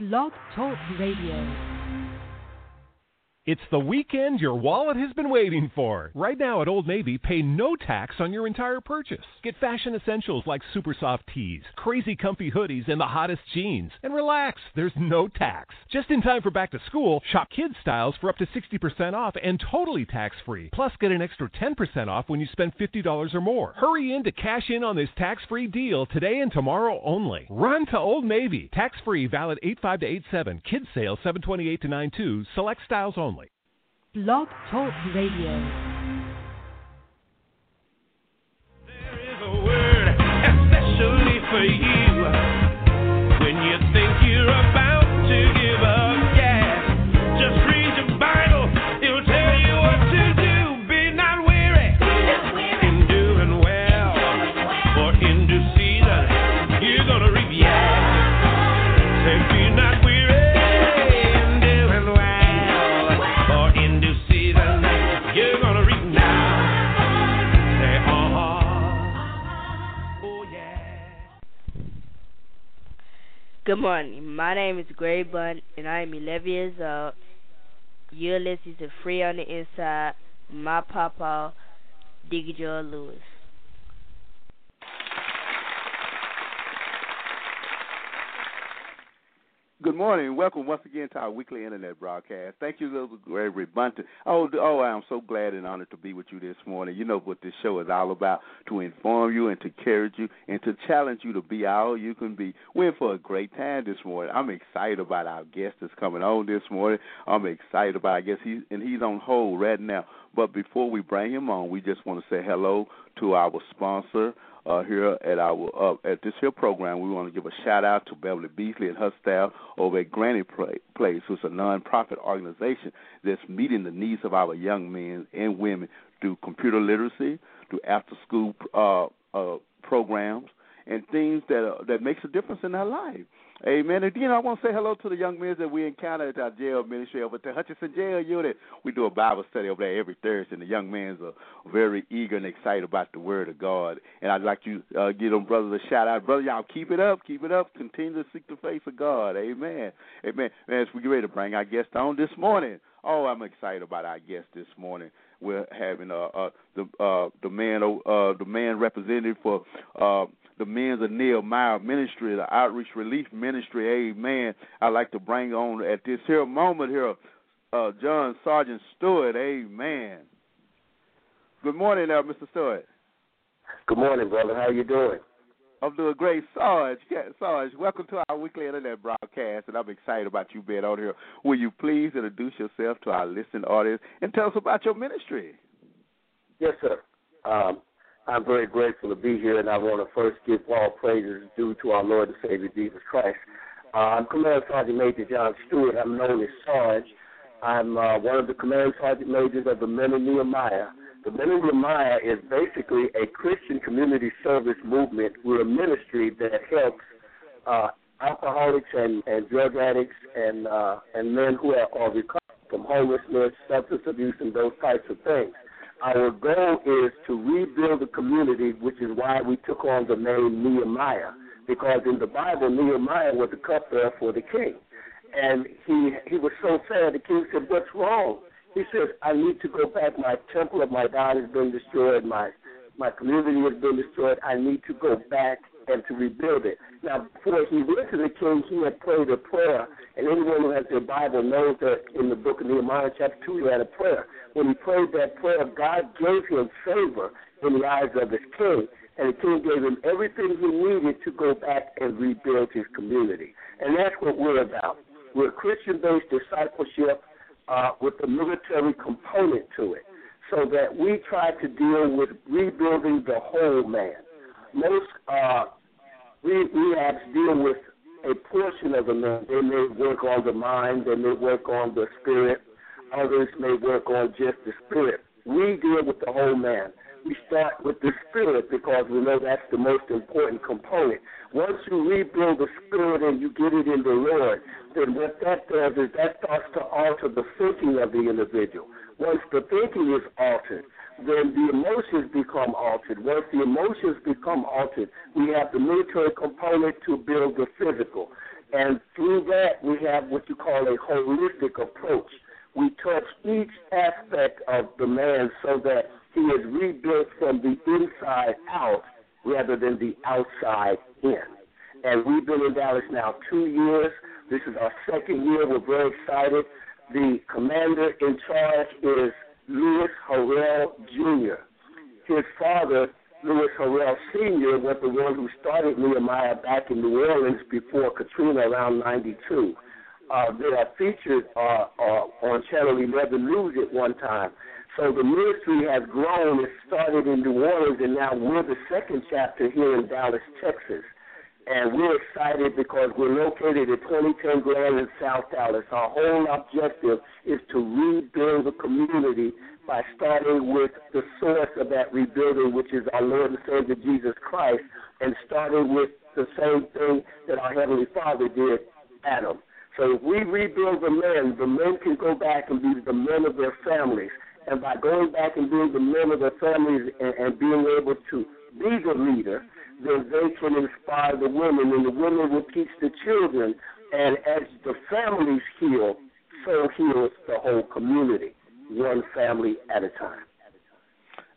Blog Talk Radio. It's the weekend your wallet has been waiting for. Right now at Old Navy, pay no tax on your entire purchase. Get fashion essentials like super soft tees, crazy comfy hoodies, and the hottest jeans. And relax, there's no tax. Just in time for back to school, shop kids styles for up to 60% off and totally tax free. Plus, get an extra 10% off when you spend $50 or more. Hurry in to cash in on this tax free deal today and tomorrow only. Run to Old Navy. Tax free, valid 85 to 87. Kids sale 728 to 92. Select styles only. Blog Talk Radio. For you Good morning. My name is Gray Blunt, and I am 11 years old. You're listening to Free on the Inside. My papa, Diggy Joe Lewis. Good morning. and Welcome once again to our weekly internet broadcast. Thank you, Gregory Bunton. Oh, oh, I am so glad and honored to be with you this morning. You know what this show is all about: to inform you and to encourage you and to challenge you to be all you can be. We're in for a great time this morning. I'm excited about our guest that's coming on this morning. I'm excited about. I guess he's and he's on hold right now. But before we bring him on, we just want to say hello to our sponsor uh, here at our uh, at this here program. We want to give a shout out to Beverly Beasley and her staff over at Granny Pla- Place, who's a nonprofit organization that's meeting the needs of our young men and women through computer literacy, through after school uh, uh, programs, and things that uh, that makes a difference in their life. Amen. And then I want to say hello to the young men that we encounter at our jail ministry over at the Hutchinson Jail Unit. We do a Bible study over there every Thursday, and the young men are very eager and excited about the Word of God. And I'd like to uh, give them brothers a shout out. Brother, y'all keep it up, keep it up. Continue to seek the face of God. Amen. Amen. And as we get ready to bring our guest on this morning, oh, I'm excited about our guest this morning. We're having uh, uh the uh the man uh the man representative for uh the Men's of Nehemiah Ministry, the Outreach Relief Ministry. Amen. I'd like to bring on at this here moment here, uh, John Sergeant Stewart. Amen. Good morning, there, Mr. Stewart. Good morning, brother. How you doing? I'm doing great, Sarge. Yeah, Sarge, welcome to our weekly internet broadcast, and I'm excited about you being on here. Will you please introduce yourself to our listening audience and tell us about your ministry? Yes, sir. Um, I'm very grateful to be here, and I want to first give all praises due to our Lord and Savior Jesus Christ. Uh, I'm Command Sergeant Major John Stewart. I'm known as Sarge. I'm uh, one of the Command Sergeant Majors of the Men of Nehemiah. The Men of Nehemiah is basically a Christian community service movement. We're a ministry that helps uh, alcoholics and, and drug addicts and uh, and men who are, are recovering from homelessness, substance abuse, and those types of things. Our goal is to rebuild the community, which is why we took on the name Nehemiah, because in the Bible, Nehemiah was the cupbearer for the king. And he he was so sad, the king said, What's wrong? He says, I need to go back. My temple of my God has been destroyed. My my community has been destroyed. I need to go back and to rebuild it. Now, before he went to the king, he had prayed a prayer, and anyone who has their Bible knows that in the book of Nehemiah, chapter 2, he had a prayer. When he prayed that prayer, God gave him favor in the eyes of his king, and the king gave him everything he needed to go back and rebuild his community. And that's what we're about. We're Christian based discipleship uh, with a military component to it, so that we try to deal with rebuilding the whole man. Most uh, re- rehabs deal with a portion of the man. They may work on the mind, they may work on the spirit, others may work on just the spirit. We deal with the whole man. We start with the spirit because we know that's the most important component. Once you rebuild the spirit and you get it in the Lord, then what that does is that starts to alter the thinking of the individual. Once the thinking is altered, then the emotions become altered. Once the emotions become altered, we have the military component to build the physical. And through that, we have what you call a holistic approach. We touch each aspect of the man so that he is rebuilt from the inside out rather than the outside in. And we've been in Dallas now two years. This is our second year. We're very excited. The commander in charge is Louis Harrell Jr. His father, Louis Harrell Sr., was the one who started Nehemiah back in New Orleans before Katrina around 92. Uh, they are featured uh, uh, on Channel 11 News at one time. So the ministry has grown. It started in New Orleans, and now we're the second chapter here in Dallas, Texas. And we're excited because we're located at 2010 Grand in South Dallas. Our whole objective is to rebuild the community by starting with the source of that rebuilding, which is our Lord and Savior Jesus Christ, and starting with the same thing that our Heavenly Father did, Adam. So if we rebuild the men, the men can go back and be the men of their families. And by going back and being the men of their families and, and being able to be the leader, then they can inspire the women, and the women will teach the children. And as the families heal, so heals the whole community, one family at a time.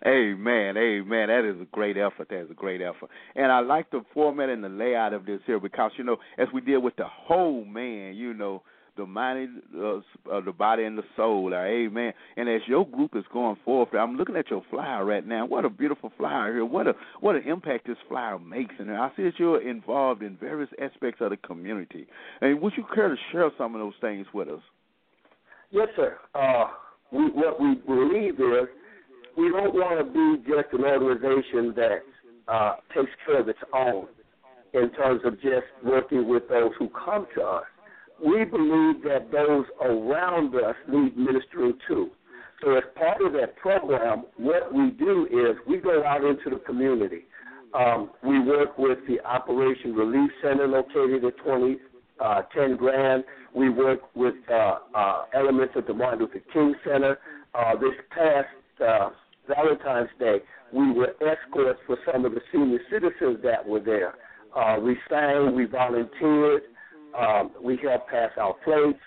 Amen, amen. That is a great effort. That is a great effort. And I like the format and the layout of this here because, you know, as we deal with the whole man, you know, the mind, uh, uh, the body, and the soul. Uh, amen. And as your group is going forth, I'm looking at your flyer right now. What a beautiful flyer here. What a what an impact this flyer makes. And I see that you're involved in various aspects of the community. And would you care to share some of those things with us? Yes, sir. Uh, we, what we believe is we don't want to be just an organization that uh, takes care of its own in terms of just working with those who come to us we believe that those around us need ministering too. So, as part of that program, what we do is we go out into the community. Um, we work with the Operation Relief Center located at 20, uh, 10 Grand. We work with uh, uh, elements of the Martin Luther King Center. Uh, this past uh, Valentine's Day, we were escorts for some of the senior citizens that were there. Uh, we sang, we volunteered, um, we help pass out plates.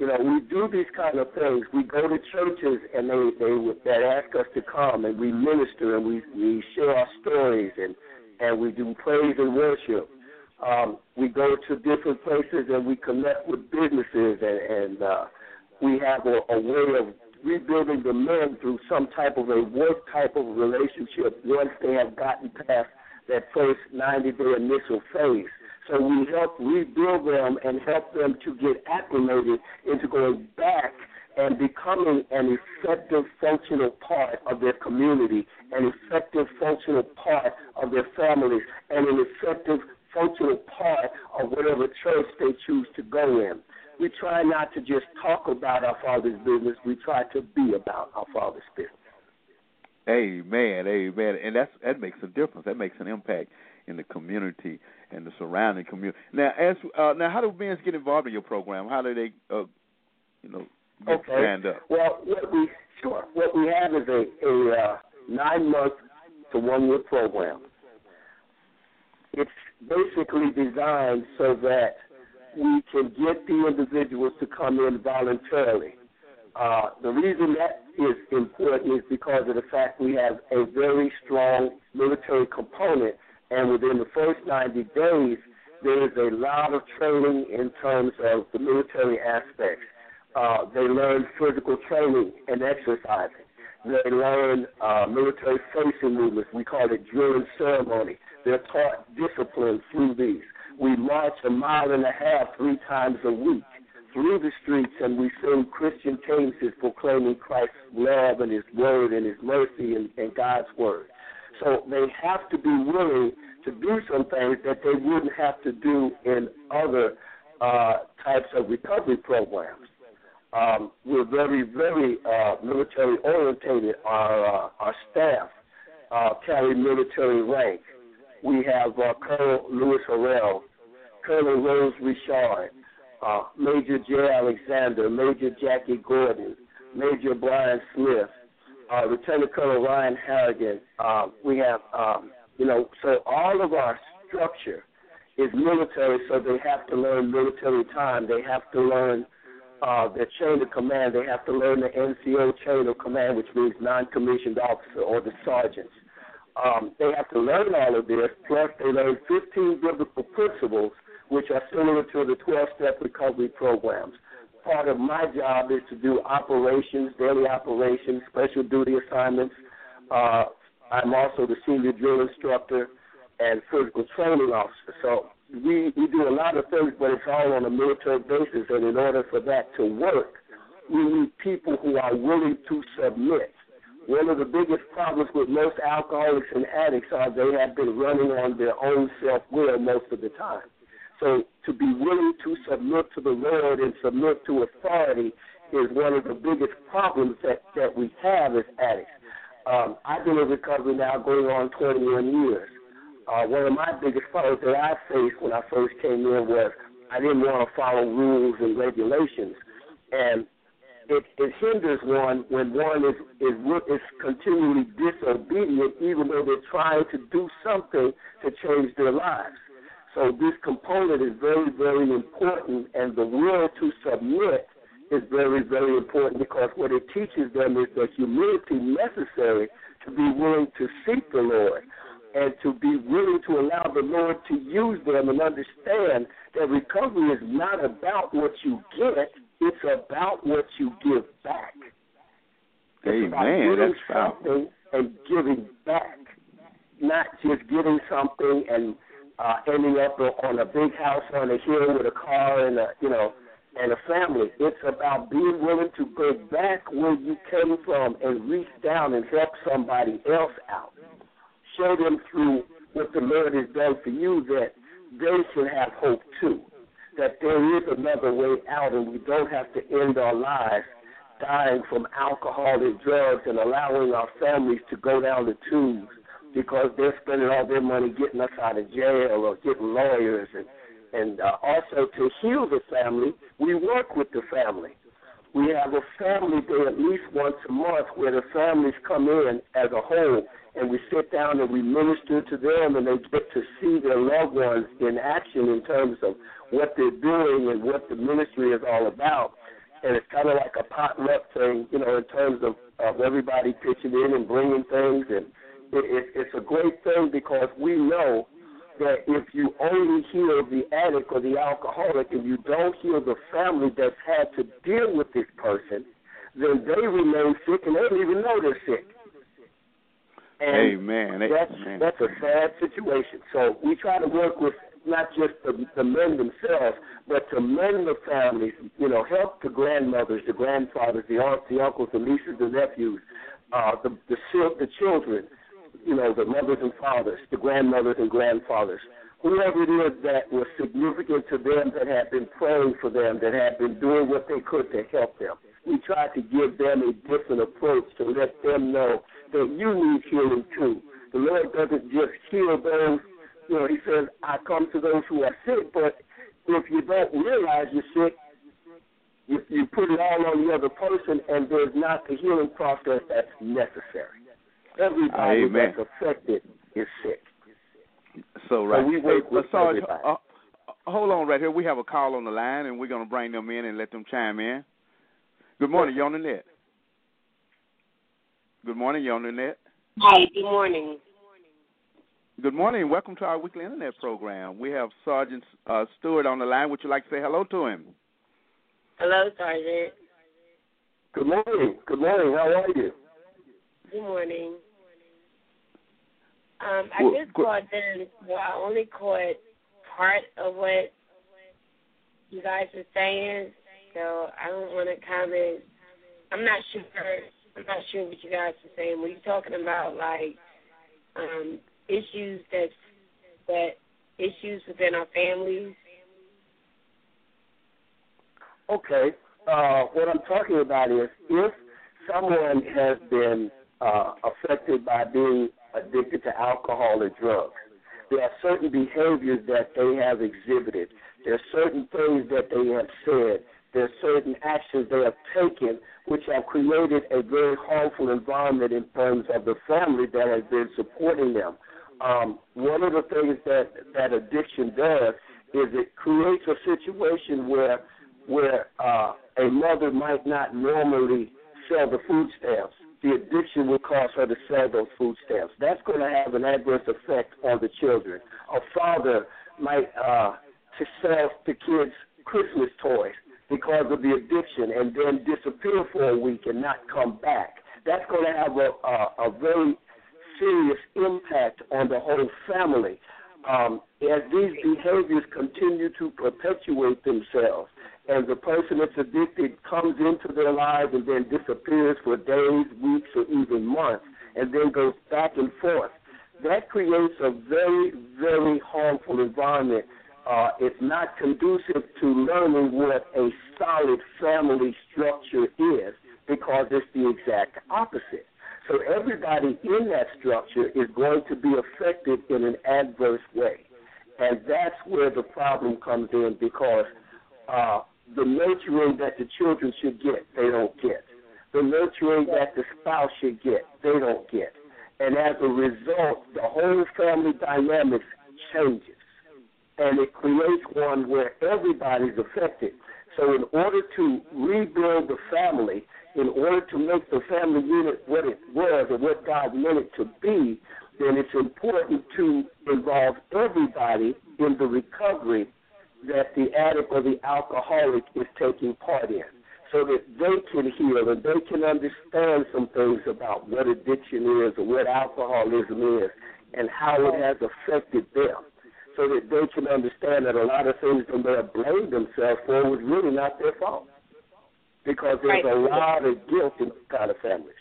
You know, we do these kind of things. We go to churches and they they that ask us to come and we minister and we we share our stories and and we do praise and worship. Um, we go to different places and we connect with businesses and, and uh, we have a, a way of rebuilding the men through some type of a work type of relationship once they have gotten past that first 90 day initial phase. So we help rebuild them and help them to get acclimated into going back and becoming an effective functional part of their community, an effective functional part of their families, and an effective functional part of whatever church they choose to go in. We try not to just talk about our Father's business, we try to be about our Father's business. Amen, amen. And that's that makes a difference. That makes an impact in the community and the surrounding community. Now, as uh, now, how do men get involved in your program? How do they, uh, you know, get okay. stand up? Well, what we sure what we have is a a uh, nine month to one year program. It's basically designed so that we can get the individuals to come in voluntarily. Uh, the reason that is important is because of the fact we have a very strong military component and within the first 90 days, there is a lot of training in terms of the military aspects. Uh, they learn physical training and exercising. They learn uh, military facing movements. We call it drill and ceremony. They're taught discipline through these. We march a mile and a half three times a week through the streets and we sing Christian cadences proclaiming Christ's love and His word and His mercy and, and God's word. So they have to be willing to do some things that they wouldn't have to do in other uh, types of recovery programs. Um, we're very, very uh, military orientated. Our uh, our staff uh, carry military rank. We have uh, Colonel Louis Harrell, Colonel Rose Richard, uh, Major J. Alexander, Major Jackie Gordon, Major Brian Smith, uh, Lieutenant Colonel Ryan Harrigan. Uh, we have, um, you know, so all of our structure is military, so they have to learn military time. They have to learn uh, their chain of command. They have to learn the NCO chain of command, which means non-commissioned officer or the sergeants. Um, they have to learn all of this, plus they learn 15 biblical principles, which are similar to the 12-step recovery programs. Part of my job is to do operations, daily operations, special duty assignments. Uh, I'm also the senior drill instructor and physical training officer. So we we do a lot of things, but it's all on a military basis. And in order for that to work, we need people who are willing to submit. One of the biggest problems with most alcoholics and addicts are they have been running on their own self will most of the time. So to be willing to submit to the Lord and submit to authority is one of the biggest problems that, that we have as addicts. Um, I've been in recovery now going on 21 years uh, one of my biggest problems that I faced when I first came in was I didn't want to follow rules and regulations, and it, it hinders one when one is, is is continually disobedient, even though they're trying to do something to change their lives. So this component is very, very important, and the will to submit is very, very important because what it teaches them is the humility necessary to be willing to seek the Lord and to be willing to allow the Lord to use them and understand that recovery is not about what you get, it's about what you give back. Amen. It's That's something and giving back, not just getting something and uh, ending up on a big house on a hill with a car and a you know and a family. It's about being willing to go back where you came from and reach down and help somebody else out show them through what the Lord has done for you that they should have hope too. That there is another way out and we don't have to end our lives dying from alcohol and drugs and allowing our families to go down the tubes because they're spending all their money getting us out of jail or getting lawyers and and uh, also to heal the family, we work with the family. We have a family day at least once a month where the families come in as a whole and we sit down and we minister to them and they get to see their loved ones in action in terms of what they're doing and what the ministry is all about. And it's kind of like a potluck thing, you know, in terms of, of everybody pitching in and bringing things. And it, it, it's a great thing because we know that if you only heal the addict or the alcoholic and you don't heal the family that's had to deal with this person, then they remain sick and they don't even know they're sick. And Amen. That's Amen. that's a sad situation. So we try to work with not just the, the men themselves, but to mend the families. You know, help the grandmothers, the grandfathers, the aunts, the uncles, the nieces, the nephews, uh, the the the children. You know, the mothers and fathers, the grandmothers and grandfathers. Whoever it is that was significant to them, that had been praying for them, that had been doing what they could to help them. We try to give them a different approach to let them know that you need healing too. The Lord doesn't just heal those, you know, He says, I come to those who are sick, but if you don't realize you're sick, you, you put it all on the other person, and there's not the healing process that's necessary. Everybody Amen. that's affected is sick. So right. we work Hey, with Sarge, everybody. uh, uh, hold on right here. We have a call on the line, and we're going to bring them in and let them chime in. Good morning, you on the net. Good morning, you on the net. Hi, good morning. Good morning. Welcome to our weekly internet program. We have Sergeant uh, Stewart on the line. Would you like to say hello to him? Hello, Sergeant. Good morning. Good morning. How are you? Good morning. Um, I Well, just called in. Well, I only caught part of what you guys were saying, so I don't want to comment. I'm not sure. I'm not sure what you guys were saying. Were you talking about like um, issues that that issues within our families? Okay. Uh, what I'm talking about is if someone has been uh, affected by being addicted to alcohol or drugs, there are certain behaviors that they have exhibited. There are certain things that they have said. There are certain actions they have taken which have created a very harmful environment in terms of the family that has been supporting them. um, one of the things that that addiction does is it creates a situation where where uh, a mother might not normally sell the food stamps. The addiction will cause her to sell those food stamps. That's going to have an adverse effect on the children. A father might uh, to sell the kids Christmas toys because of the addiction and then disappear for a week and not come back. That's going to have a, a, a very serious impact on the whole family. Um, as these behaviors continue to perpetuate themselves, and the person that's addicted comes into their lives and then disappears for days, weeks, or even months, and then goes back and forth, that creates a very, very harmful environment. Uh, it's not conducive to learning what a solid family structure is because it's the exact opposite. So everybody in that structure is going to be affected in an adverse way. And that's where the problem comes in because uh, the nurturing that the children should get, they don't get. The nurturing that the spouse should get, they don't get. And as a result, the whole family dynamics changes. And it creates one where everybody's affected. So in order to rebuild the family, in order to make the family unit what it was and what God meant it to be, then it's important to involve everybody in the recovery that the addict or the alcoholic is taking part in so that they can heal and they can understand some things about what addiction is or what alcoholism is and how it has affected them so that they can understand that a lot of things that they have blamed themselves for was really not their fault because there's Right. a lot of guilt in these kind of families.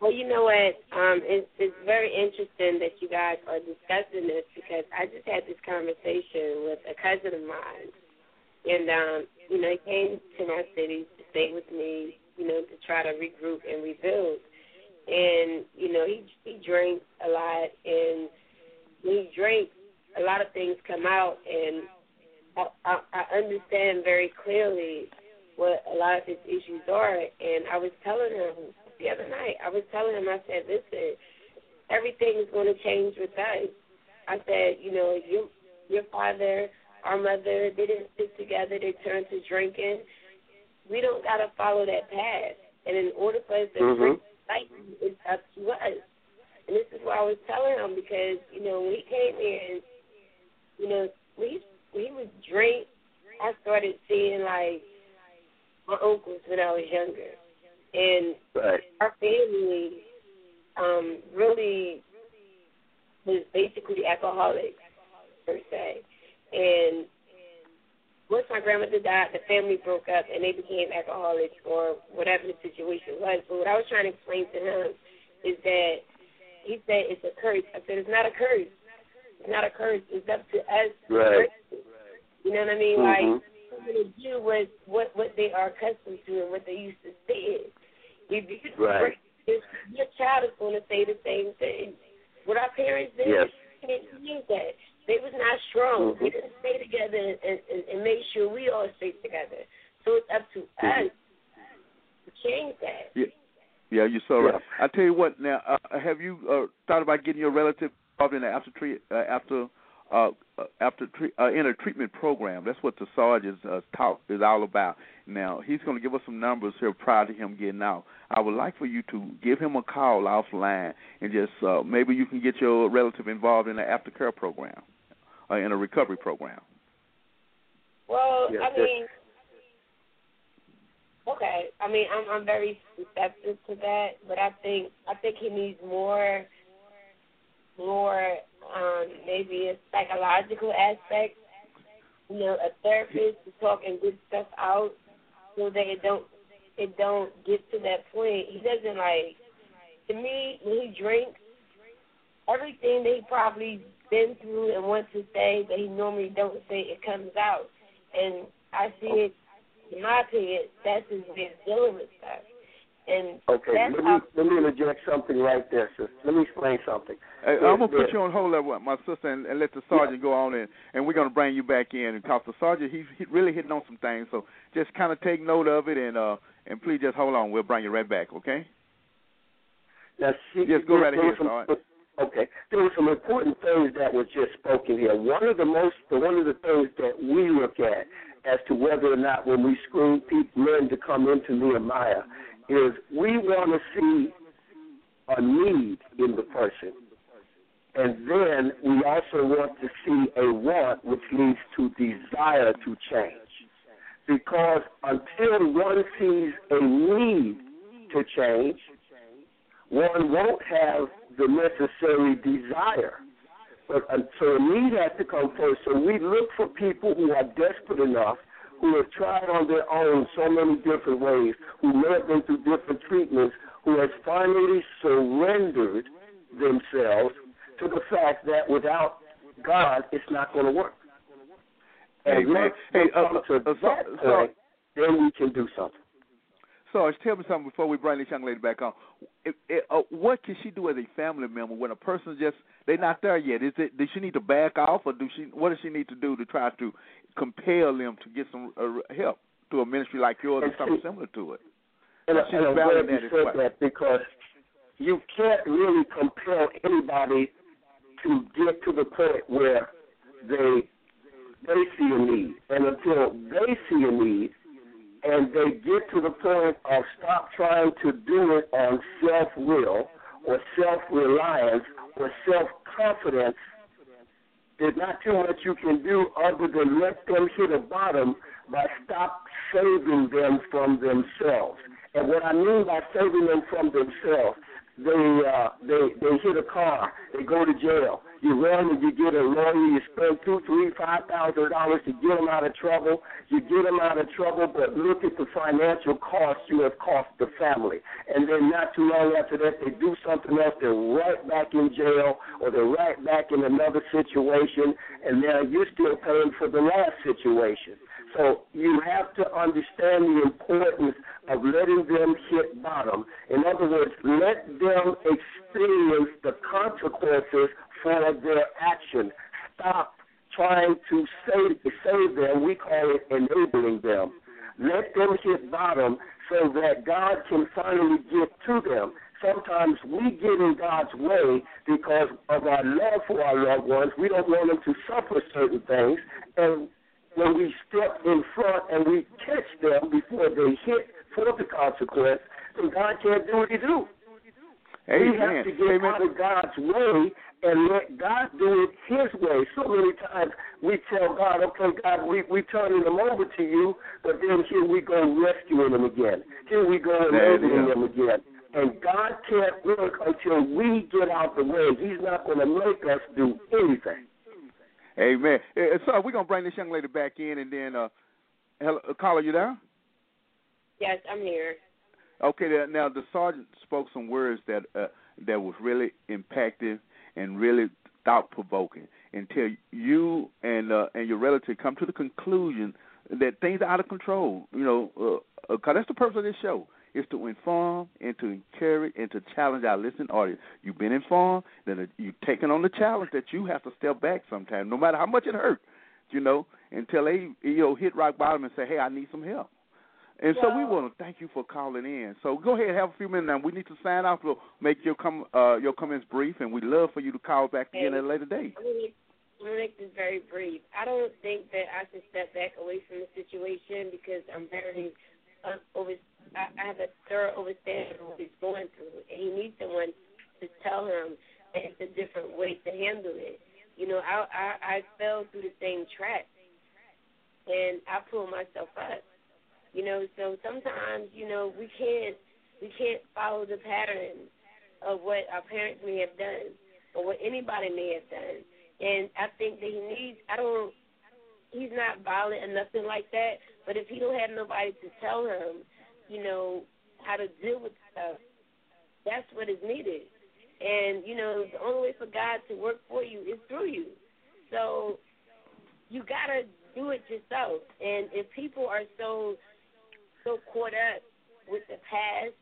Well, you know what? Um, it's, it's very interesting that you guys are discussing this because I just had this conversation with a cousin of mine, and um, you know, he came to my city to stay with me, you know, to try to regroup and rebuild. And you know, he he drank a lot, and when he drank, a lot of things come out, and I, I, I understand very clearly what a lot of his issues are. And I was telling him the other night, I was telling him, I said, listen, everything is going to change with us. I said, you know, your your father, our mother, they didn't stick together. They turned to drinking. We don't got to follow that path. And in order for us to Mhm. drink like it's up to us. And this is what I was telling him because you know when he came in, you know when he when he would drink, I started seeing like my uncles when I was younger, and Right. our family um, really was basically alcoholics per se. And once my grandmother died, the family broke up and they became alcoholics or whatever the situation was. But what I was trying to explain to him is that he said it's a curse. I said it's not a curse. It's not a curse. It's up to us. Right. You know what I mean? Mhm. Like we're gonna do what what what they are accustomed to and what they used to say. If you Right. if your child is going to say the same thing. What our parents did, Yes. they didn't do that. They was not strong. Mhm. They didn't stay together and, and, and make sure we all stay together. So it's up to Mhm. us to change that. Yeah, you're so right. Yeah. I tell you what. Now, uh, have you uh, thought about getting your relative involved in the after treat uh, after uh, uh, after tre- uh, in a treatment program? That's what the Sarge is uh, talk is all about. Now, he's going to give us some numbers here prior to him getting out. I would like for you to give him a call offline and just uh, maybe you can get your relative involved in the aftercare program, uh, in a recovery program. Well, Yes, I yes. mean, okay. I mean, I'm I'm very receptive to that, but I think I think he needs more, more um, maybe a psychological aspect. You know, a therapist to talk and get stuff out so that it don't it don't get to that point. He doesn't like. To me, when he drinks, everything that he probably been through and wants to say that he normally don't say, it comes out. And I see it, in my opinion, that's his way of dealing with stuff. And Okay, let me how, let me interject something right there, sis. Let me explain something. Hey, I'm gonna put you on hold there with my sister and, and let the sergeant go on and and we're gonna bring you back in because the sergeant he's he really hitting on some things. So just kind of take note of it and uh and please just hold on. We'll bring you right back. Okay? Now, she, Yes, go right there ahead, some- Sarge. Okay, there were some important things that were just spoken here. One of the most, one of the things that we look at as to whether or not when we screen people, men to come into Nehemiah, is we want to see a need in the person, and then we also want to see a want, which leads to desire to change. Because until one sees a need to change, one won't have the necessary desire. But so a need has to come first. So we look for people who are desperate enough, who have tried on their own so many different ways, who may have been through different treatments, who has finally surrendered themselves to the fact that without God, it's not going to work. And hey, man. Hey, uh, to uh, that so, point, then we can do something. Sarge, tell me something before we bring this young lady back on. It, it, uh, what can she do as a family member when a person just they're not there yet? Is it does she need to back off, or do she what does she need to do to try to compel them to get some uh, help to a ministry like yours or something similar to it? And, She's and I'm glad you said that because you can't really compel anybody to get to the point where they they see a need, and until they see a need, and they get to the point of stop trying to do it on self will or self reliance or self confidence, there's not too much you can do other than let them hit a bottom by stop saving them from themselves. And what I mean by saving them from themselves, they uh, they they hit a car, they go to jail, you run and you get a lawyer. You spend two, three, five thousand dollars to get them out of trouble. You get them out of trouble, but look at the financial cost you have cost the family. And then not too long after that, they do something else. They're right back in jail, or they're right back in another situation, and now you're still paying for the last situation. So you have to understand the importance of letting them hit bottom. In other words, let them experience the consequences for their action. Stop trying to save, save them. We call it enabling them. Let them hit bottom so that God can finally get to them. Sometimes we get in God's way because of our love for our loved ones. We don't want them to suffer certain things. And when we step in front and we catch them before they hit for the consequence, then God can't do what He do. Amen. We have to get Amen. out of God's way and let God do it His way. So many times we tell God, okay, God, we we turning them over to you, but then here we go rescuing them again. Here we go enabling them again. And God can't work until we get out the way. He's not going to make us do anything. Amen. Uh, so we're gonna bring this young lady back in, and then uh, hello, uh, caller, you there? Yes, I'm here. Okay. Now the sergeant spoke some words that uh, that was really impactful and really thought provoking until you and uh, and your relative come to the conclusion that things are out of control. You know, because uh, uh that's the purpose of this show is to inform and to encourage and to challenge our listening audience. You've been informed, then you've taken on the challenge that you have to step back sometimes, no matter how much it hurts, you know, until they you know hit rock bottom and say, "Hey, I need some help." And so we want to thank you for calling in. So go ahead, have a few minutes now. We need to sign off. We'll make your com uh, your comments brief, and we'd love for you to call back again at a later date. I'm gonna, I'm gonna make this very brief. I don't think that I should step back away from the situation because I'm very over. I, I have a thorough understanding of what he's going through, and he needs someone to tell him that it's a different way to handle it. You know, I I, I fell through the same trap, and I pulled myself up you know, so sometimes, you know, we can't we can't follow the pattern of what our parents may have done or what anybody may have done. And I think that he needs I don't he's not violent or nothing like that, but if he don't have nobody to tell him, you know, how to deal with stuff, that's what is needed. And, you know, the only way for God to work for you is through you. So you gotta do it yourself. And if people are so so caught up with the past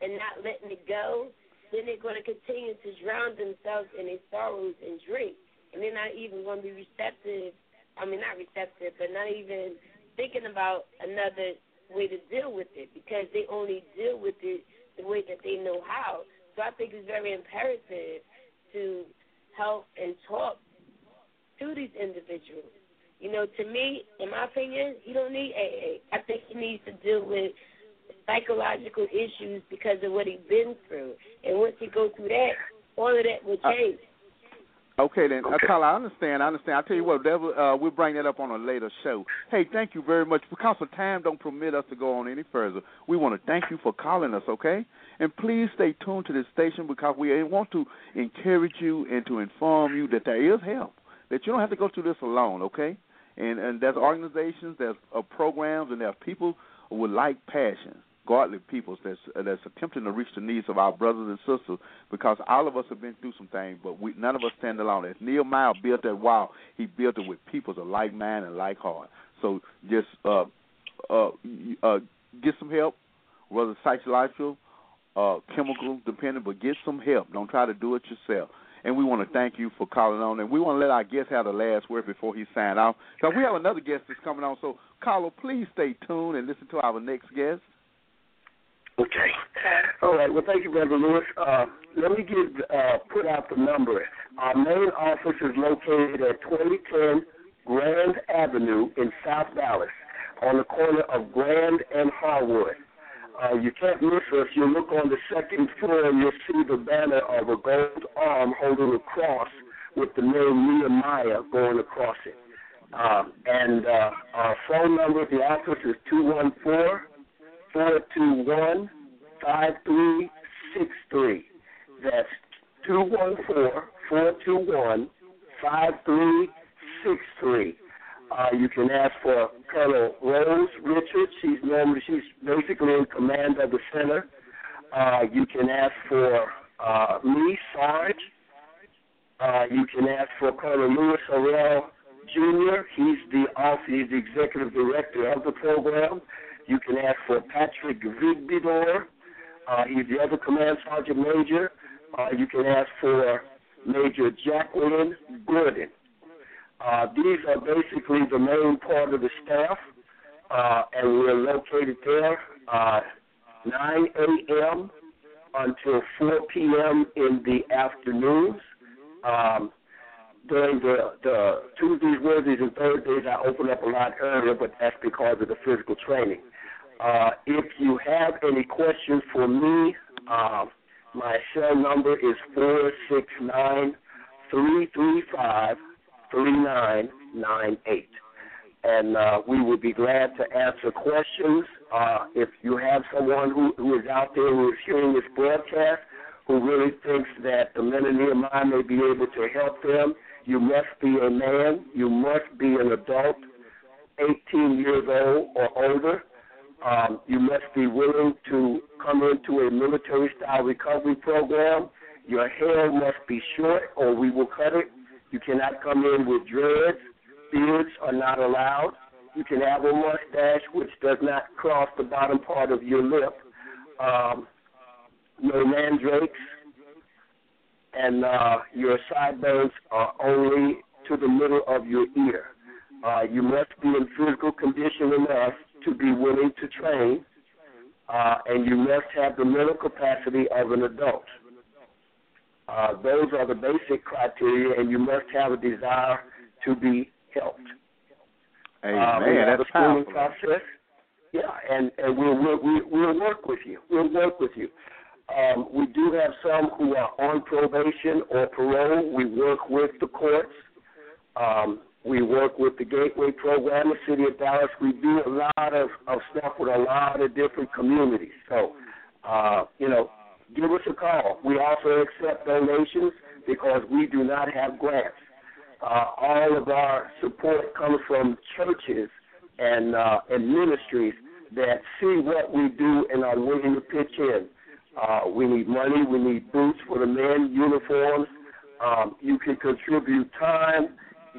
and not letting it go, then they're going to continue to drown themselves in their sorrows and drink. And they're not even going to be receptive. I mean, not receptive, but not even thinking about another way to deal with it because they only deal with it the way that they know how. So I think it's very imperative to help and talk to these individuals. You know, to me, in my opinion, he don't need AA. I think he needs to deal with psychological issues because of what he's been through. And once he goes through that, all of that will Uh, change. Okay, then, uh, Carla, I understand. I understand. I tell you what, Devil, uh, we'll bring that up on a later show. Hey, thank you very much. Because of time don't permit us to go on any further, we want to thank you for calling us. Okay, and please stay tuned to this station because we want to encourage you and to inform you that there is help. That you don't have to go through this alone. Okay, and and there's organizations, there's uh, programs, and there are people with like passion godly peoples that's that's attempting to reach the needs of our brothers and sisters because all of us have been through some things, but we none of us stand alone. As Nehemiah built that wall, he built it with peoples of like mind and like heart. So just uh uh uh get some help, whether psychological, uh chemical dependent, but get some help. Don't try to do it yourself. And we want to thank you for calling on, and we want to let our guest have the last word before he sign off. Because we have another guest that's coming on. So, Carlo, please stay tuned and listen to our next guest. Okay. All right. Well, thank you, Brother Lewis. Uh, let me give uh, put out the number. Our main office is located at 2010 Grand Avenue in South Dallas, on the corner of Grand and Harwood. Uh, you can't miss us. You look on the second floor, and you'll see the banner of a gold arm holding a cross with the name Nehemiah going across it. Uh, and uh, our phone number at the office is two one four four two one five three six three. That's two one four four two one five three six three. Uh, you can ask for Colonel Rose Richards. She's normally she's basically in command of the center. Uh, you can ask for uh, me, Sarge. Uh, you can ask for Colonel Louis Harrell Jr. He's the office, he's the executive director of the program. You can ask for Patrick Vigbidor. Uh, he's the other command sergeant major. Uh, you can ask for Major Jacqueline Gordon. Uh, these are basically the main part of the staff, uh, and we're located there uh, 9 a.m. until 4 p.m. in the afternoons. Um, during the, the Tuesdays, Wednesdays, and Thursdays, I open up a lot earlier, but that's because of the physical training. Uh, if you have any questions for me, uh, my cell number is four six nine three three five three nine nine eight, and uh, we would be glad to answer questions. Uh, if you have someone who, who is out there who is hearing this broadcast who really thinks that the men of Nehemiah may be able to help them, you must be a man. You must be an adult, 18 years old or older. Um, you must be willing to come into a military style recovery program. Your hair must be short or we will cut it. You cannot come in with dreads. Beards are not allowed. You can have a mustache which does not cross the bottom part of your lip. Um, no mandrakes. And uh, your sideburns are only to the middle of your ear. Uh, you must be in physical condition enough to be willing to train, uh, and you must have the mental capacity of an adult. Uh, those are the basic criteria, and you must have a desire to be helped. Hey, uh, we have that's a schooling powerful. process. Yeah, and, and we'll, we'll, we'll, we'll work with you. We'll work with you. Um, we do have some who are on probation or parole. We work with the courts. Um, we work with the Gateway Program, the City of Dallas. We do a lot of, of stuff with a lot of different communities. So, uh, you know, give us a call. We also accept donations because we do not have grants. Uh, all of our support comes from churches and uh, and ministries that see what we do and are willing to pitch in. Uh, we need money. We need boots for the men, uniforms. Um, you can contribute time.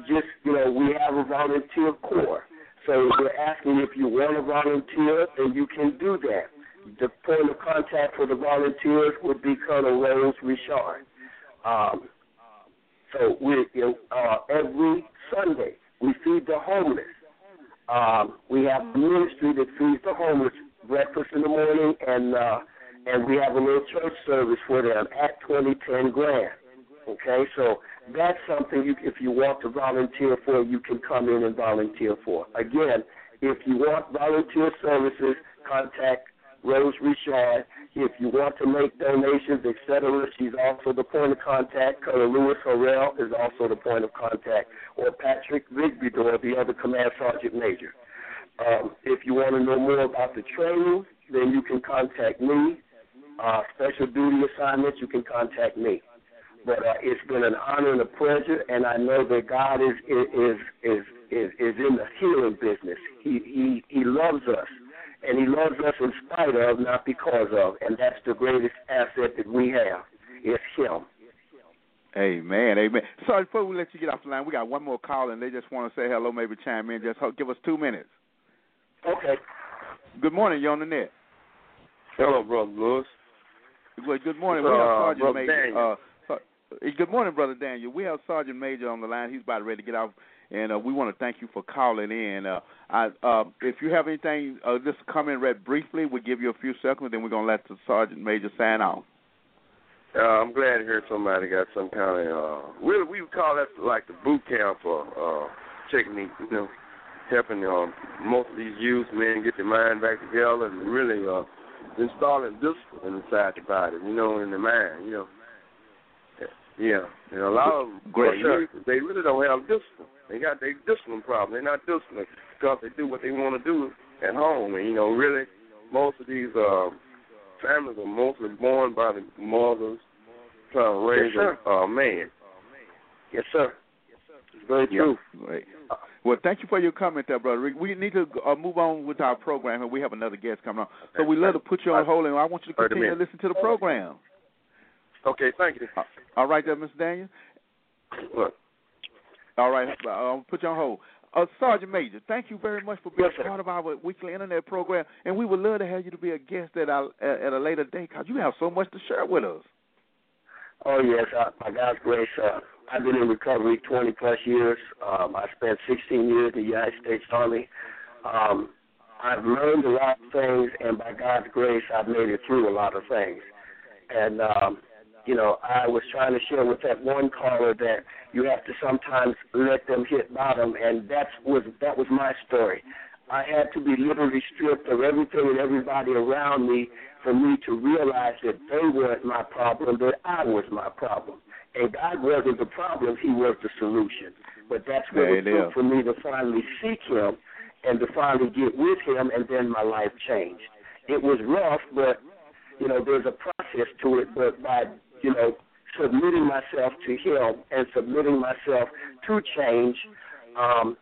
Just you know, we have a volunteer corps. So we're asking if you want to volunteer, then you can do that. The point of contact for the volunteers would be Colonel Rose Richard. Um, so we uh, every Sunday we feed the homeless. Um, we have a ministry that feeds the homeless breakfast in the morning, and uh, and we have a little church service for them at 2010 Grand. Okay, so that's something you, if you want to volunteer for, you can come in and volunteer for. Again, if you want volunteer services, contact Rose Richard. If you want to make donations, etc., she's also the point of contact. Colonel Lewis Harrell is also the point of contact, or Patrick Rigby-Dore, the other command sergeant major. Um, if you want to know more about the training, then you can contact me. Uh, special duty assignments, you can contact me. But uh, it's been an honor and a pleasure, and I know that God is is is is is in the healing business. He he he loves us, and He loves us in spite of, not because of, and that's the greatest asset that we have. It's Him. Amen, amen. Sorry, before we let you get off the line, we got one more call, and they just want to say hello, maybe chime in. Just give us two minutes. Okay. Good morning, you on the net. Hello, brother Lewis. Well, good morning. Uh, we have Sergeant Brother Major. Uh, good morning, brother Daniel. We have Sergeant Major on the line. He's about ready to get off, and uh, we want to thank you for calling in. Uh, I, uh, if you have anything, uh, just come in read briefly. We'll give you a few seconds, then we're gonna let the Sergeant Major sign off. Uh, I'm glad to hear somebody got some kind of uh we we would call that like the boot camp for uh technique, you know, helping um most of these youth men get their mind back together and really uh installing discipline inside the body, you know, in the mind, you know. Yeah. And a lot of them Great. youth, they really don't have discipline. They got their discipline problem. They're not disciplined because they do what they want to do at home. And you know, really most of these uh families are mostly born by the mothers trying to raise Yes, a uh, man. Yes, sir. Yes, sir. It's very Yeah. true. Great. Well, thank you for your comment there, brother. Rick. We need to uh, move on with our program, and we have another guest coming on. So we love to put you on hold, and I want you to continue to listen to the program. Okay, thank you. All right, there, Mr. Daniel. Look, All right, uh, I'll put you on hold. Uh, Sergeant Major, thank you very much for being Yes, part of our weekly internet program, and we would love to have you to be a guest at our, at, at a later date because you have so much to share with us. Oh yes, uh, by God's grace, uh, I've been in recovery 20 plus years. Um, I spent 16 years in the United States Army. Um, I've learned a lot of things, and by God's grace, I've made it through a lot of things. And um, you know, I was trying to share with that one caller that you have to sometimes let them hit bottom, and that's was that was my story. I had to be literally stripped of everything and everybody around me for me to realize that they weren't my problem, that I was my problem. And God wasn't the problem, He was the solution. But that's what it it took for me to finally seek Him and to finally get with Him, and then my life changed. It was rough, but, you know, there's a process to it, but by, you know, submitting myself to Him and submitting myself to change, um,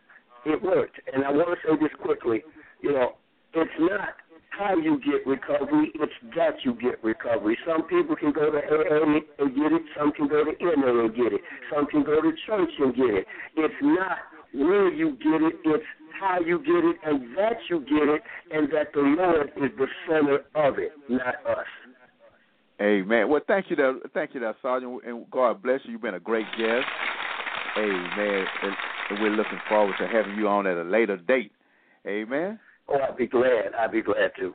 it worked. And I want to say this quickly. You know, it's not how you get recovery, it's that you get recovery. Some people can go to AA and get it, some can go to NA and get it, some can go to church and get it. It's not where you get it, it's how you get it and that you get it and that the Lord is the center of it, not us. Amen. Well, thank you, there, thank you, there, Sergeant, and God bless you. You've been a great guest. Amen. And, and we're looking forward to having you on at a later date. Amen. Oh, I'd be glad. I'd be glad to.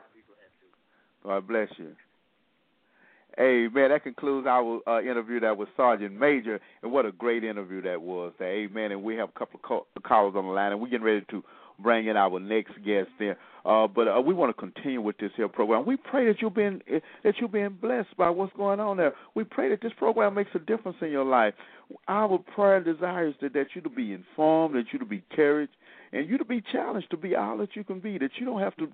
God bless you. Amen. That concludes our uh, interview that was Sergeant Major, and what a great interview that was. Amen. And we have a couple of call- callers on the line, and we're getting ready to bring in our next guest there. Uh, but uh, we want to continue with this here program. We pray that you've been that you've been blessed by what's going on there. We pray that this program makes a difference in your life. Our prayer and desire is that, that you to be informed, that you to be encouraged, and you to be challenged to be all that you can be. That you don't have to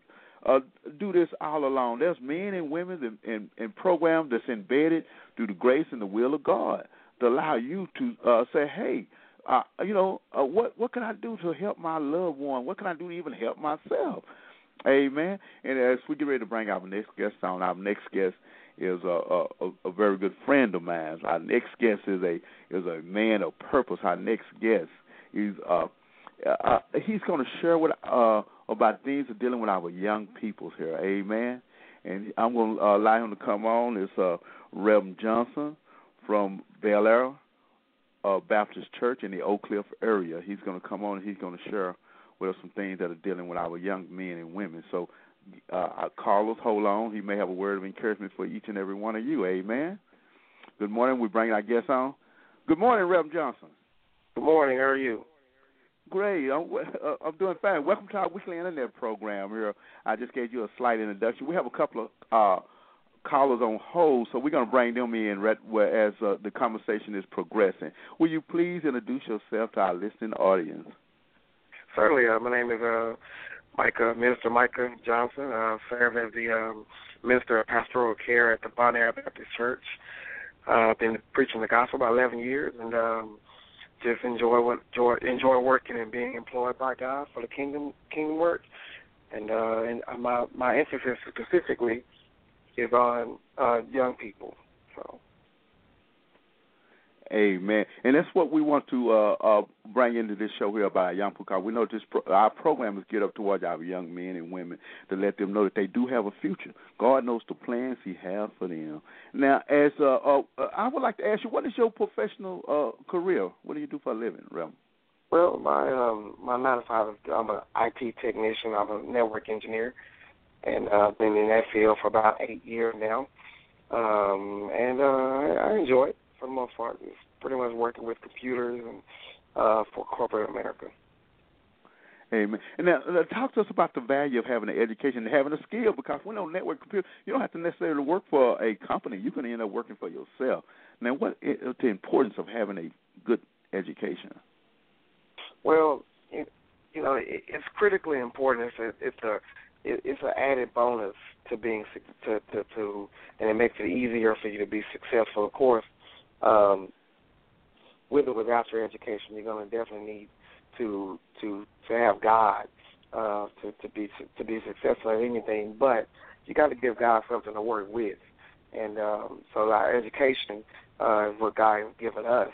uh, do this all alone. There's men and women in, in, in programs that's embedded through the grace and the will of God to allow you to uh, say, hey, uh, you know, uh, what what can I do to help my loved one? What can I do to even help myself? Amen. And as we get ready to bring our next guest on, our next guest is a, a, a very good friend of mine. Our next guest is a is a man of purpose. Our next guest is uh, uh he's going to share with uh about things of dealing with our young peoples here. Amen. And I'm going to uh, allow him to come on. It's uh, Reverend Johnson from Bel Air uh, Baptist Church in the Oak Cliff area. He's going to come on and he's going to share with us some things that are dealing with our young men and women. So, uh, Carlos, hold on. He may have a word of encouragement for each and every one of you. Amen. Good morning. We bring our guest on. Good morning, Reverend Johnson. Good morning. How are you? Great. I'm, uh, I'm doing fine. Welcome to our weekly internet program here. I just gave you a slight introduction. We have a couple of uh, callers on hold, so we're going to bring them in right as uh, the conversation is progressing. Will you please introduce yourself to our listening audience? Certainly. Uh, my name is uh, Micah, Minister Micah Johnson. I serve as the um, Minister of Pastoral Care at the Bon Air Baptist Church. Uh, I've been preaching the gospel about 11 years and um, just enjoy what enjoy, enjoy working and being employed by God for the kingdom kingdom work. And uh, and my my emphasis specifically is on uh, young people. So. Amen. And that's what we want to uh, uh, bring into this show here about young people. We know this pro- our program is get up towards our young men and women to let them know that they do have a future. God knows the plans He has for them. Now, as uh, uh, I would like to ask you, what is your professional uh, career? What do you do for a living, Rem? Well, my um, my nine to five, I'm an IT technician. I'm a network engineer, and I've uh, been in that field for about eight years now. Um, and uh, I enjoy it for the most part. It's pretty much working with computers and uh, for corporate America. Amen. And now, talk to us about the value of having an education and having a skill because when on network computer, you don't have to necessarily work for a company. You can end up working for yourself. Now, what is the importance of having a good education? Well, it, you know, it, it's critically important. It's a, it's a it, it's an added bonus to being to, to to and it makes it easier for you to be successful. Of course, um, with or without your education, you're going to definitely need to to to have God uh, to to be to be successful at anything. But you got to give God something to work with, and um, so our education uh, is what God has given us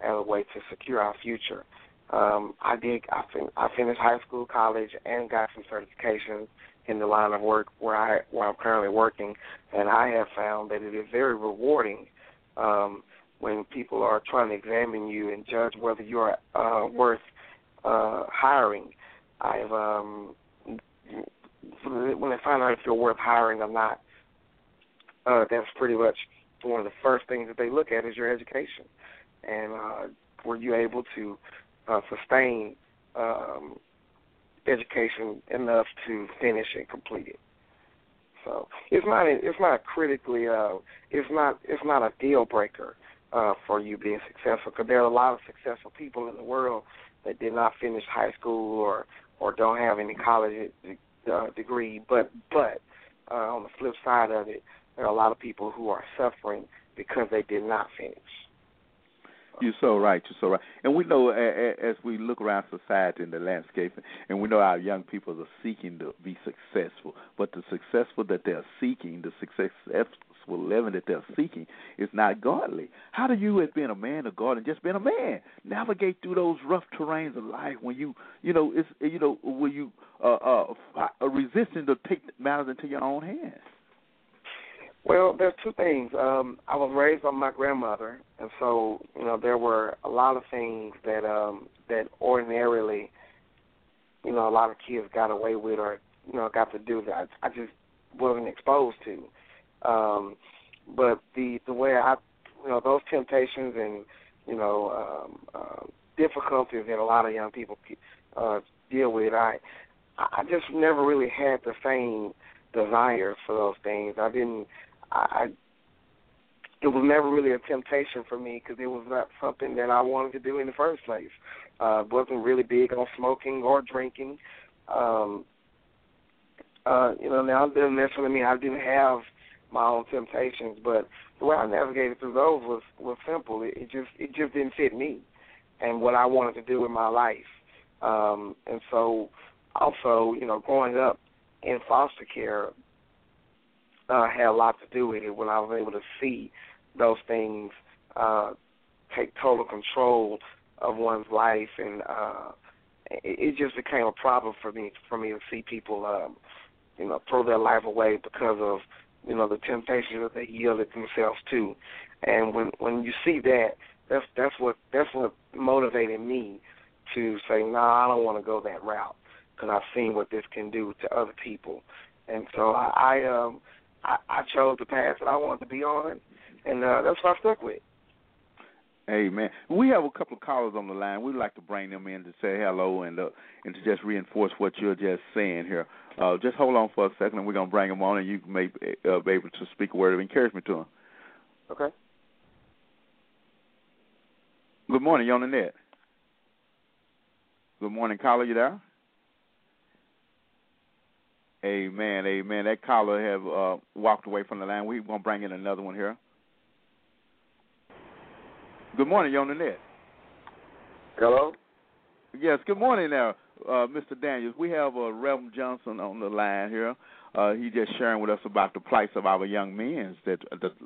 as a way to secure our future. Um, I did. I, fin- I finished high school, college, and got some certifications in the line of work where I where I'm currently working, and I have found that it is very rewarding um, when people are trying to examine you and judge whether you are uh, worth uh, hiring. I've um, when they find out if you're worth hiring or not, uh, that's pretty much one of the first things that they look at is your education, and uh, were you able to uh, sustain um, education enough to finish and complete it? So it's not it's not critically uh, it's not it's not a deal breaker uh, for you being successful. Because there are a lot of successful people in the world that did not finish high school or or don't have any college uh, degree. But but uh, on the flip side of it, there are a lot of people who are suffering because they did not finish. You're so right. You're so right. And we know as we look around society and the landscape, and we know our young people are seeking to be successful, but the successful that they're seeking, the success living that they're seeking is not godly. How do you, as being a man of God and just being a man, navigate through those rough terrains of life when you, you know, it's you know, when you uh, uh, uh resisting to take matters into your own hands? Well, there's two things. Um, I was raised by my grandmother, and so you know there were a lot of things that um, that ordinarily, you know, a lot of kids got away with or you know got to do that I, I just wasn't exposed to. Um, but the the way I, you know, those temptations and you know um, uh, difficulties that a lot of young people uh, deal with, I I just never really had the same desire for those things. I didn't. I it was never really a temptation for me because it was not something that I wanted to do in the first place. Uh, wasn't really big on smoking or drinking. Um, uh, you know, now it doesn't necessarily mean I didn't have my own temptations, but the way I navigated through those was was simple. It, it just it just didn't fit me and what I wanted to do with my life. Um, and so, also, you know, growing up in foster care uh, had a lot to do with it when I was able to see those things uh, take total control of one's life, and uh, it, it just became a problem for me for me to see people, um, you know, throw their life away because of you know the temptations that they yielded themselves to, and when when you see that, that's that's what that's what motivated me to say, no, nah, I don't want to go that route because I've seen what this can do to other people, and so I, I um I, I chose the path that I wanted to be on, and uh, that's what I stuck with. Amen. We have a couple of callers on the line. We'd like to bring them in to say hello and uh, and to just reinforce what you're just saying here. Uh, just hold on for a second, and we're gonna bring them on, and you may uh, be able to speak a word of encouragement to them. Okay. Good morning, you're on the net. Good morning, caller. You there? Amen, amen. That caller have uh, walked away from the line. We're gonna bring in another one here. Good morning, you're on the net. Hello. Yes, good morning now, uh, Mr. Daniels. We have uh, Reverend Johnson on the line here. Uh, he just sharing with us about the plight of our young men that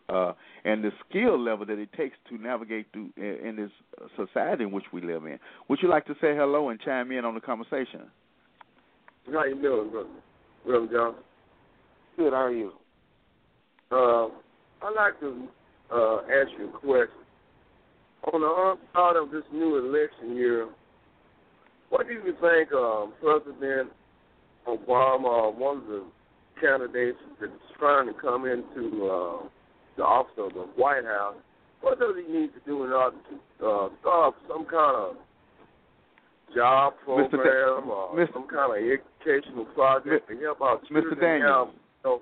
uh, and the skill level that it takes to navigate through in, in this society in which we live in. Would you like to say hello and chime in on the conversation? How you doing, brother? Reverend Johnson. Good. How are you? Uh, I'd like to uh, ask you a question. On the onset of this new election year, what do you think um, President Obama, one of the candidates that's trying to come into uh, the office of the White House, what does he need to do in order to uh, start some kind of job program Mr. or Mr. some kind of educational project to help out Mr. Daniels. now?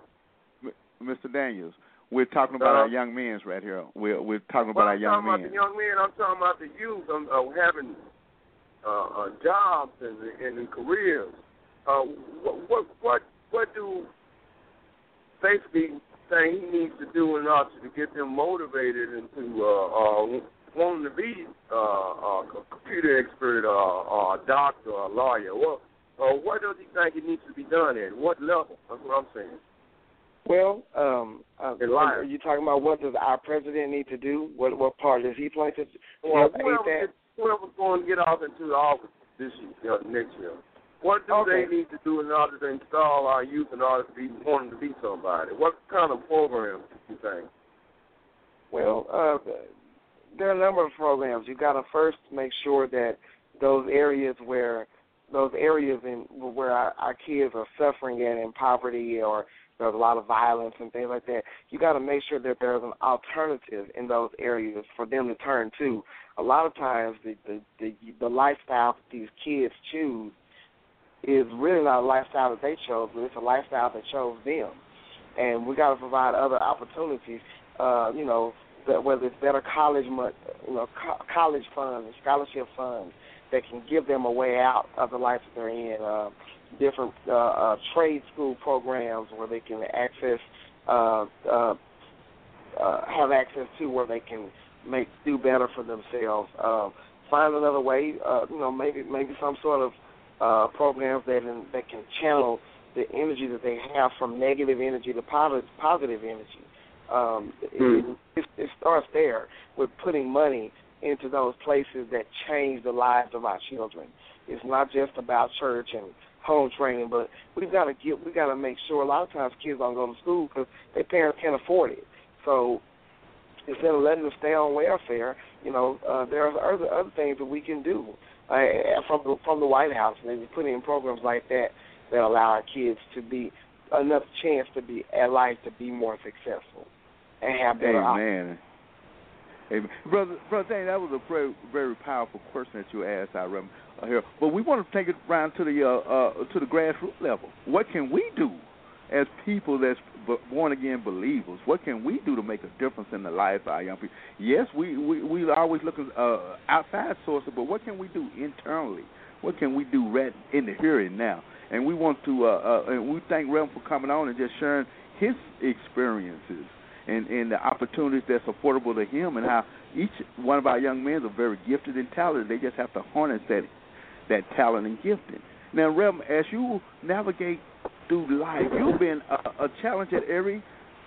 Mr. Daniels, we're talking about Uh, our young men right here. We're we're talking about Well, our I'm young talking about the young men. I'm talking about the youth um, uh, having uh, uh, jobs and, and careers. Uh, what, what what what do basically think he needs to do in order to get them motivated into uh, uh, wanting to be uh, a computer expert, uh, or a doctor, or a lawyer? What uh, what does he think it needs to be done at? What level? That's what I'm saying. Well, um, uh, are you talking about what does our president need to do? What what part does he play to Well, help aid whoever, that? gets, whoever's going to get off into the office this year, uh, next year, what do Okay. they need to do in order to install our youth in order to be wanting to be somebody? What kind of program do you think? Well, uh, there are a number of programs. You got to first make sure that those areas where those areas in where our, our kids are suffering and in poverty or there's a lot of violence and things like that. You got to make sure that there's an alternative in those areas for them to turn to. A lot of times, the the the, the lifestyle that these kids choose is really not a lifestyle that they chose, but it's a lifestyle that chose them. And we got to provide other opportunities. Uh, you know, that whether it's better college, you know, co- college funds, scholarship funds that can give them a way out of the life that they're in. Uh, different uh, uh, trade school programs where they can access, uh, uh, uh, have access to where they can make do better for themselves. Um, find another way, uh, you know, maybe maybe some sort of uh, programs that in, that can channel the energy that they have from negative energy to positive positive energy. Um, it, it, it starts there with putting money into those places that change the lives of our children. It's not just about church and home training, but we've got to get we got to make sure. A lot of times kids don't go to school because their parents can't afford it. So instead of letting them stay on welfare, you know, uh, there are other other things that we can do uh, from the from the White House. Maybe putting in programs like that that allow our kids to be enough chance to be at life to be more successful and have better. Amen. Amen. Brother, brother Dane, that was a very, very powerful question that you asked, I remember uh, here. But we want to take it around to the uh, uh, to the grassroots level. What can we do as people that's born again believers? What can we do to make a difference in the lives of our young people? Yes, we we we always looking uh, outside sources, but what can we do internally? What can we do right in the here and now? And we want to, uh, uh, and we thank Rem for coming on and just sharing his experiences and, and the opportunities that's affordable to him, and how each one of our young men are very gifted and talented. They just have to harness that that talent and gifting. Now, Rem, as you navigate through life, you've been a, a challenge at every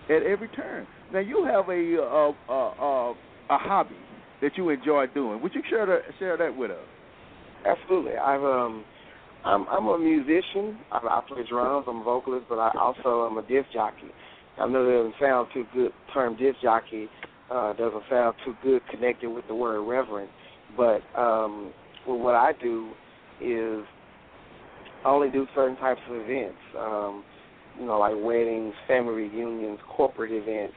at every turn. Now, you have a a, a, a, a hobby that you enjoy doing. Would you share that share that with us? Absolutely. I've um I'm I'm a musician. I, I play drums. I'm a vocalist, but I also am a disc jockey. I know that doesn't sound too good. Term disc jockey uh, doesn't sound too good connected with the word reverend, but um, well, what I do is I only do certain types of events. Um, you know, like weddings, family reunions, corporate events,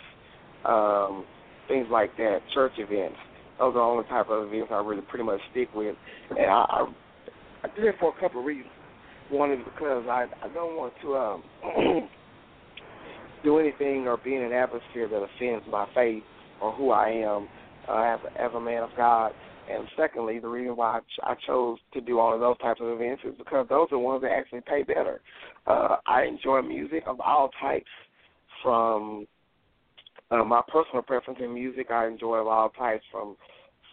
um, things like that, church events. those are the only type of events I really pretty much stick with, and I I, I did it for a couple of reasons. One is because I I don't want to um do anything or be in an atmosphere that offends my faith or who I am uh, as as a man of God. And secondly, the reason why I, ch- I chose to do all of those types of events is because those are ones that actually pay better. Uh, I enjoy music of all types, from uh, my personal preference in music. I enjoy of all types, from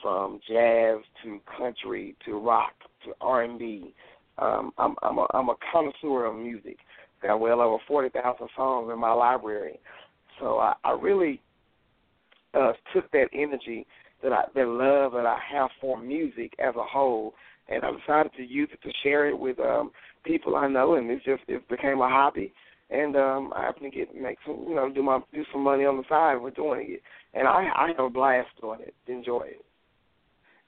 from jazz to country to rock R and B. Um, I'm I'm a, I'm a connoisseur of music. Got well over forty thousand songs in my library, so I, I really uh, took that energy that I that love that I have for music as a whole, and I decided to use it to share it with um, people I know, and it just it became a hobby. And um, I happen to get make some you know do my do some money on the side with doing it, and I I have a blast doing it, enjoy it.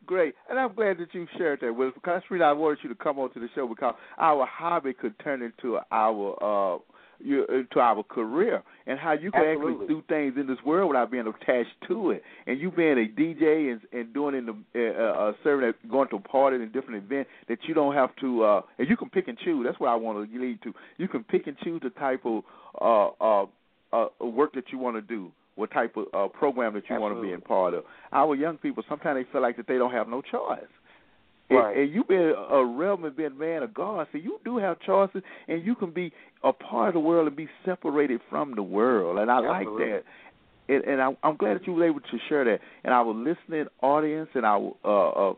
Great, and I'm glad that you shared that with us because really I wanted you to come on to the show because our hobby could turn into our uh you, to our career and how you can Absolutely. actually do things in this world without being attached to it. And you being a DJ and, and doing in the uh, uh, serving, at, going to parties and different events that you don't have to, uh, and you can pick and choose. That's what I want to lead to. You can pick and choose the type of uh, uh, uh, work that you want to do. What type of uh, program that you want to be in part of? Our young people sometimes they feel like that they don't have no choice. Right. And, and you being a relevant being a man of God, so you do have choices, and you can be a part of the world and be separated from the world. And I Absolutely. like that. And, and I, I'm glad that you were able to share that. And our listening audience and our uh, uh,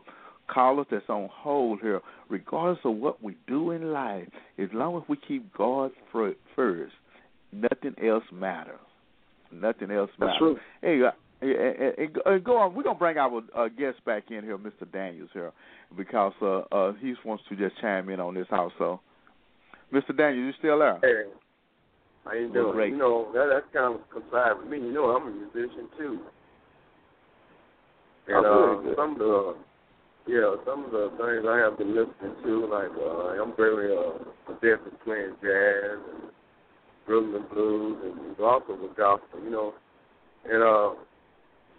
callers that's on hold here, regardless of what we do in life, as long as we keep God first, nothing else matters. Nothing else That's matters. true. Hey, uh, and, and, and go on. We're gonna bring our uh, guest back in here, Mr. Daniels here, because uh, uh, he wants to just chime in on this also. Mr. Daniels, you still there? Hey, how you doing? great. You know that that's kind of coincide with me. You know, I'm a musician too. And Oh, uh, good, good. some of the yeah, some of the things I have been listening to, like uh, I'm very uh, adept at playing jazz and rhythm and blues, and also with gospel. You know, and uh,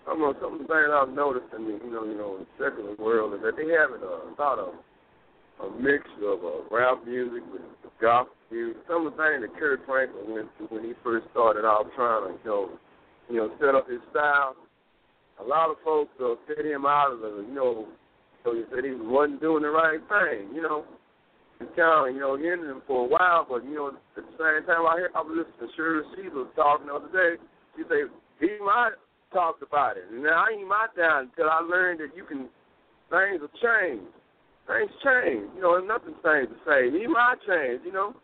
some of some of the things I've noticed in the you know you know in the secular world is that they haven't uh, thought of a mixture of uh, rap music with gospel music. Some of the things that Kirk Franklin went through when he first started out trying to, you know, you know, set up his style. A lot of folks uh, set him out of the, you know, so he said he wasn't doing the right thing, you know. Kind of, you know, hindered him for a while, but, you know, at the same time, I hear, I was listening to Shirley Caesar talking the other day. She said, he might talked about it. And I ain't my down until I learned that you can, things will change things change. You know, there's nothing stays the same. He might change, you know.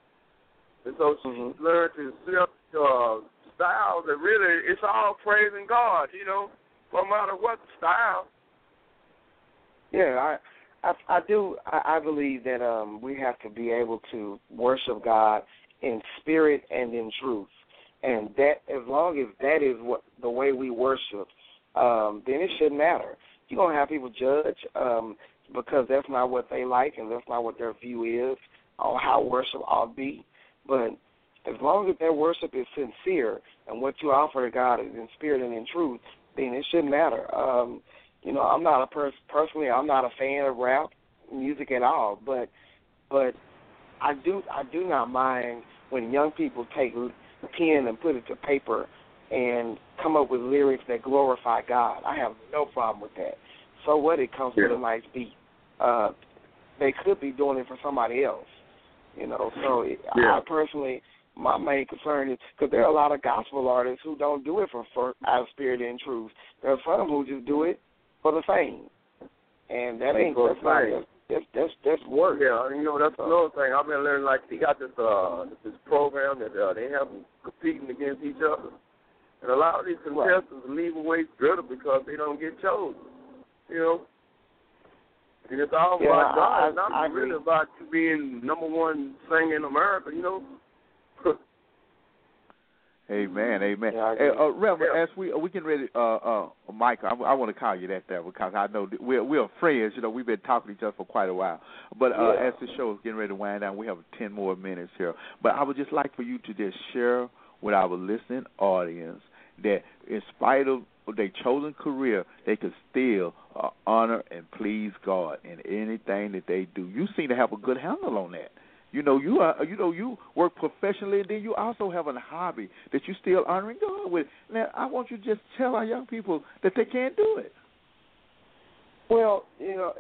And so she Mhm. learned to accept uh, styles that really, it's all praising God, you know, no matter what style. Yeah, I, I, I do. I, I believe that um, we have to be able to worship God in spirit and in truth, and that as long as that is what the way we worship, um, then it shouldn't matter. You're gonna have people judge um, because that's not what they like and that's not what their view is on how worship ought to be. But as long as their worship is sincere and what you offer to God is in spirit and in truth, then it shouldn't matter. Um, you know, I'm not a person personally. I'm not a fan of rap music at all, but but I do I do not mind when young people take pen and put it to paper and come up with lyrics that glorify God. I have no problem with that. So what? It comes with Yeah. a nice beat. Uh, they could be doing it for somebody else, you know. So it, Yeah. I personally, my main concern is because there are a lot of gospel artists who don't do it for, for out of spirit and truth. There are some who just do it for the fame, and that ain't For that's not that's that's that's work. Yeah, you know that's another thing. I've been learning. Like they got this uh this program that uh, they have them competing against each other, and a lot of these contestants leave away bitter because they don't get chosen. You know, and it's all Yeah, about God. It's not I really agree. about you being number one singer in America. You know. Amen, amen. Yeah, Hey, uh, Reverend, Yeah. as we uh, we getting ready, uh, uh, Mike, I, I want to call you that there because I know we're we're friends. You know, we've been talking to each other for quite a while. But uh, Yeah. as the show is getting ready to wind down, we have ten more minutes here. But I would just like for you to just share with our listening audience that, in spite of their chosen career, they could still uh, honor and please God in anything that they do. You seem to have a good handle on that. You know, you are. You know, you work professionally, and then you also have a hobby that you're still honoring God with. Now, I want you to just tell our young people that they can't do it. Well, you know.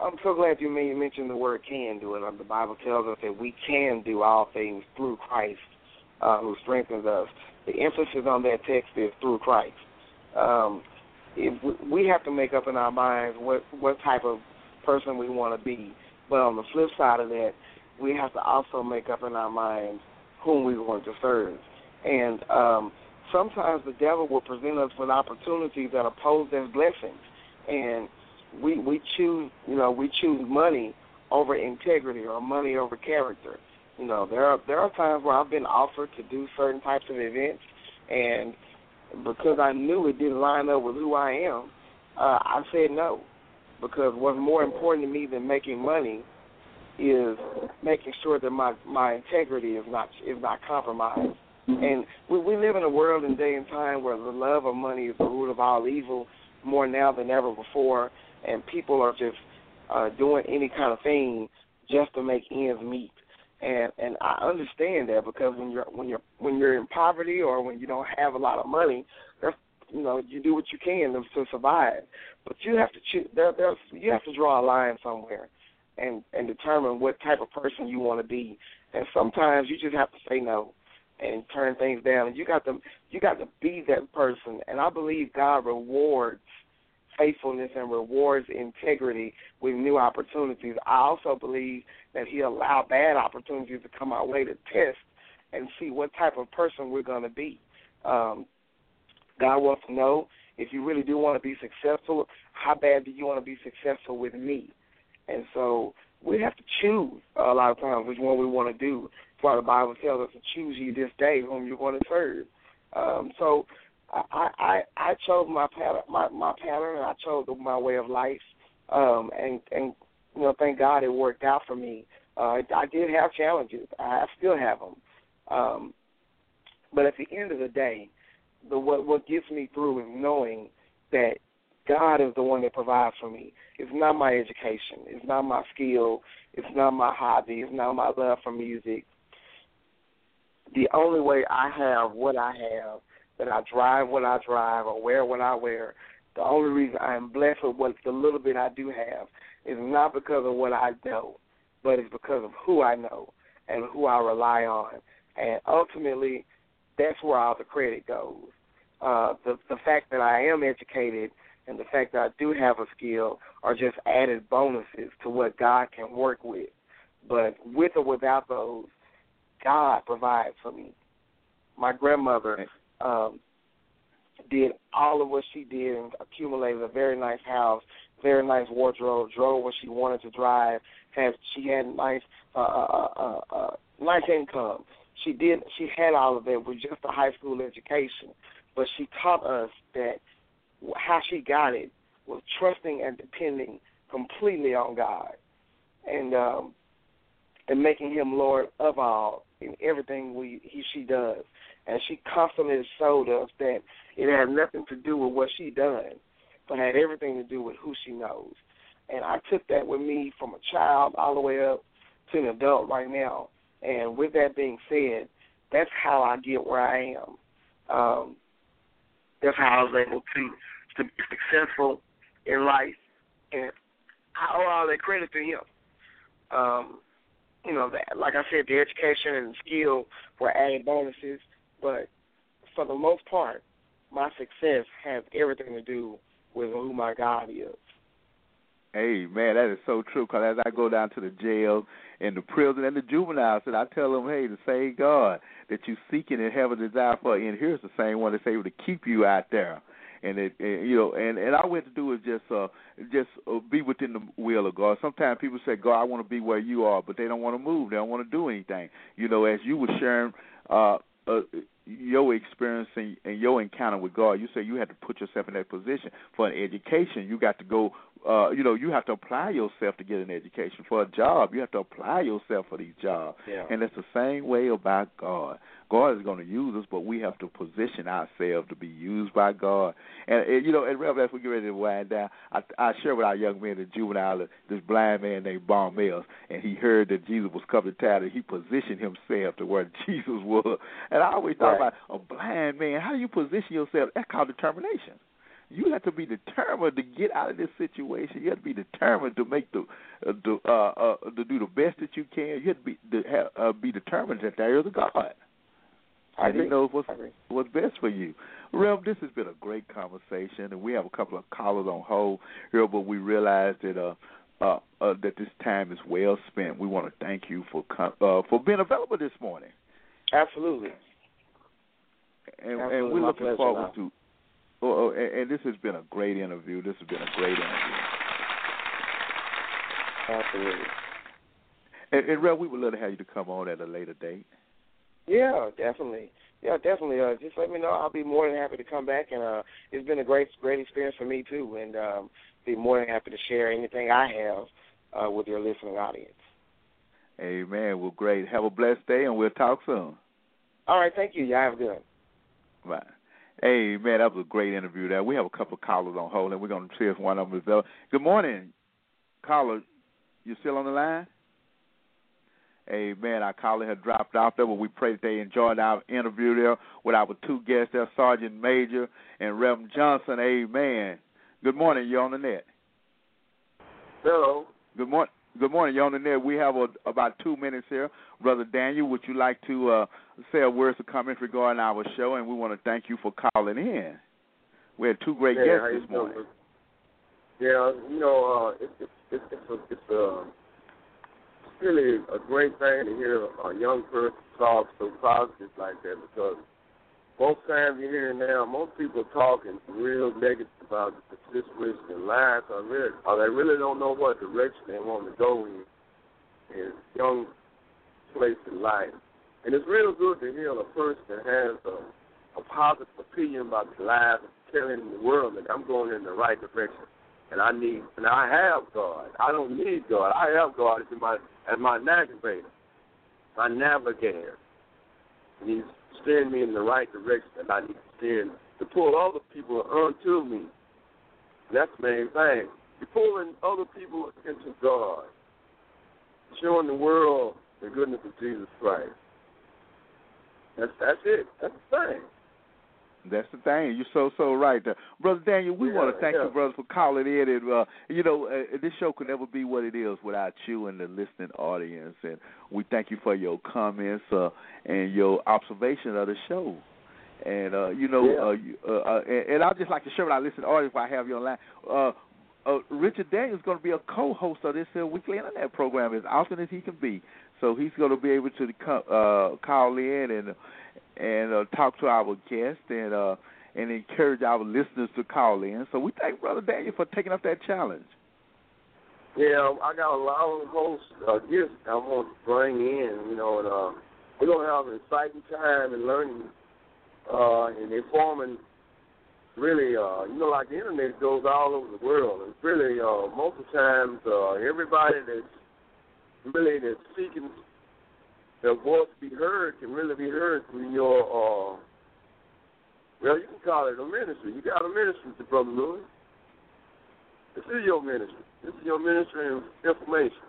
I'm so glad you mentioned the word "can do it." The Bible tells us that we can do all things through Christ, uh, who strengthens us. The emphasis on that text is through Christ. Um, we have to make up in our minds what what type of person we want to be. But on the flip side of that, we have to also make up in our minds whom we want to serve. And um, sometimes the devil will present us with opportunities that posed as blessings, and we we choose you know we choose money over integrity or money over character. You know there are there are times where I've been offered to do certain types of events, and because I knew it didn't line up with who I am, uh, I said no. Because what's more important to me than making money is making sure that my my integrity is not is not compromised. And we, we live in a world and day and time where the love of money is the root of all evil, more now than ever before, and people are just uh, doing any kind of thing just to make ends meet. And and I understand that because when you're when you're when you're in poverty or when you don't have a lot of money, that's you know you do what you can to, to survive. But you have to choose. There, there's you have to draw a line somewhere and and determine what type of person you want to be. And sometimes you just have to say no and turn things down. And you got to you got to be that person. And I believe God rewards faithfulness and rewards integrity with new opportunities. I also believe that He allowed bad opportunities to come our way to test and see what type of person we're going to be. Um, God wants to know if you really do want to be successful, how bad do you want to be successful with me? And so we have to choose a lot of times which one we want to do. That's why the Bible tells us to choose ye this day whom you're going to serve. Um, so I, I I chose my pattern my my pattern and I chose my way of life. Um, and and you know thank God it worked out for me. Uh, I did have challenges. I still have them. Um, but at the end of the day, the what what gets me through is knowing that God is the one that provides for me. It's not my education. It's not my skill. It's not my hobby. It's not my love for music. The only way I have what I have, that I drive what I drive or wear what I wear, the only reason I am blessed with what the little bit I do have is not because of what I know, but it's because of who I know and who I rely on. And ultimately, that's where all the credit goes. Uh, the the fact that I am educated and the fact that I do have a skill are just added bonuses to what God can work with. But with or without those, God provides for me. My grandmother um, did all of what she did and accumulated a very nice house, very nice wardrobe, drove what she wanted to drive. Had she had nice uh, uh, uh, uh, nice income. She did. She had all of it with just a high school education, but she taught us that how she got it was trusting and depending completely on God, and um, and making Him Lord of all in everything we he she does. And she constantly showed us that it had nothing to do with what she done, but had everything to do with who she knows. And I took that with me from a child all the way up to an adult right now. And with that being said, that's how I get where I am. Um, that's how I was able to to be successful in life, and I owe all that credit to him. Um, you know, that, like I said, the education and the skill were added bonuses, but for the most part, my success has everything to do with who my God is. Hey man, that is so true. Because as I go down to the jail and the prison and the juveniles, and I tell them, hey, the same God that you seeking and have a desire for, and here's the same one that's able to keep you out there and it and, you know and and all we have to do is just uh just uh, be within the will of God. Sometimes people say, "God, I want to be where you are," but they don't want to move. They don't want to do anything. You know, as you were sharing uh, uh your experience and, and your encounter with God, you say you had to put yourself in that position for an education. You got to go uh, you know, you have to apply yourself to get an education for a job. You have to apply yourself for these jobs, Yeah. and it's the same way about God. God is going to use us, but we have to position ourselves to be used by God. And, and you know, and Rev, as we get ready to wind down, I, I share with our young men in juvenile this blind man named Bon Mills, and he heard that Jesus was coming to town, and he positioned himself to where Jesus was. And I always thought Right. about a blind man. How do you position yourself? That's called determination. You have to be determined to get out of this situation. You have to be determined to make the, uh, the uh, uh, to do the best that you can. You have to be to have, uh, be determined that there is a God, I and He knows what's what's best for you. Rev, this has been a great conversation, and we have a couple of callers on hold here, but we realize that uh, uh, uh, that this time is well spent. We want to thank you for com- uh, for being available this morning, Absolutely. and, and we're looking pleasure, forward Lyle. to. Oh, oh, and, and this has been a great interview. This has been a great interview. Absolutely. And, and Rev, we would love to have you to come on at a later date. Yeah, definitely. Yeah, definitely. Uh, just let me know. I'll be more than happy to come back, and uh, it's been a great, great experience for me too, and um, be more than happy to share anything I have uh, with your listening audience. Amen. Well, great. Have a blessed day, and we'll talk soon. All right, thank you. Y'all have a good. one. Bye. Hey, man, that was a great interview there. We have a couple of callers on hold, and we're going to see if one of them is there. Good morning, caller. You still on the line? Hey, man, our caller had dropped off there, but we pray that they enjoyed our interview there with our two guests there, Sergeant Major and Reverend Johnson. Amen. Good morning. You're on the net. Hello. Good morning. Good morning. You're on the net. We have a, about two minutes here. Brother Daniel, would you like to uh, say a word of comments regarding our show? And we want to thank you for calling in. We had two great yeah, guests this morning. doing? Yeah, you know, uh, it's it's it's it's a, it's a it's really a great thing to hear a young person talk so positive like that because most times you hear now, most people are talking real negative about the situation in life, or really, or they really don't know what direction they want to go in in young place in life. And it's real good to hear a person that has a, a positive opinion about their life telling the world that I'm going in the right direction. And I need, and I have God. I don't need God. I have God as my as my navigator, my navigator. And He's steering me in the right direction that I need to steer in to pull other people unto me. That's the main thing. You're pulling other people into God, showing the world the goodness of Jesus Christ. That's that's it. That's the thing. That's the thing. You're so so right there, brother Daniel. We Yeah, want to thank yeah. you, brother, for calling in. And uh, you know, uh, this show could never be what it is without you and the listening audience. And we thank you for your comments uh, and your observation of the show. And uh, you know, Yeah. uh, you, uh, uh, and, and I'd just like to share with our listening audience, if I have you online. Uh, uh, Richard Daniels is going to be a co-host of this uh, weekly internet program as often as he can be. So he's going to be able to uh, call in and and uh, talk to our guests and uh, and encourage our listeners to call in. So we thank Brother Daniel for taking up that challenge. Yeah, I got a lot of hosts uh, gifts I want to bring in, you know, and uh, we're gonna have an exciting time and learning uh, and informing. Really, uh, you know, like the internet goes all over the world, and really, uh, most of the times, uh, everybody that's really that's seeking their voice be heard can really be heard through your, uh, well, you can call it a ministry. You got a ministry, to Brother Louis. This is your ministry. This is your ministry of information.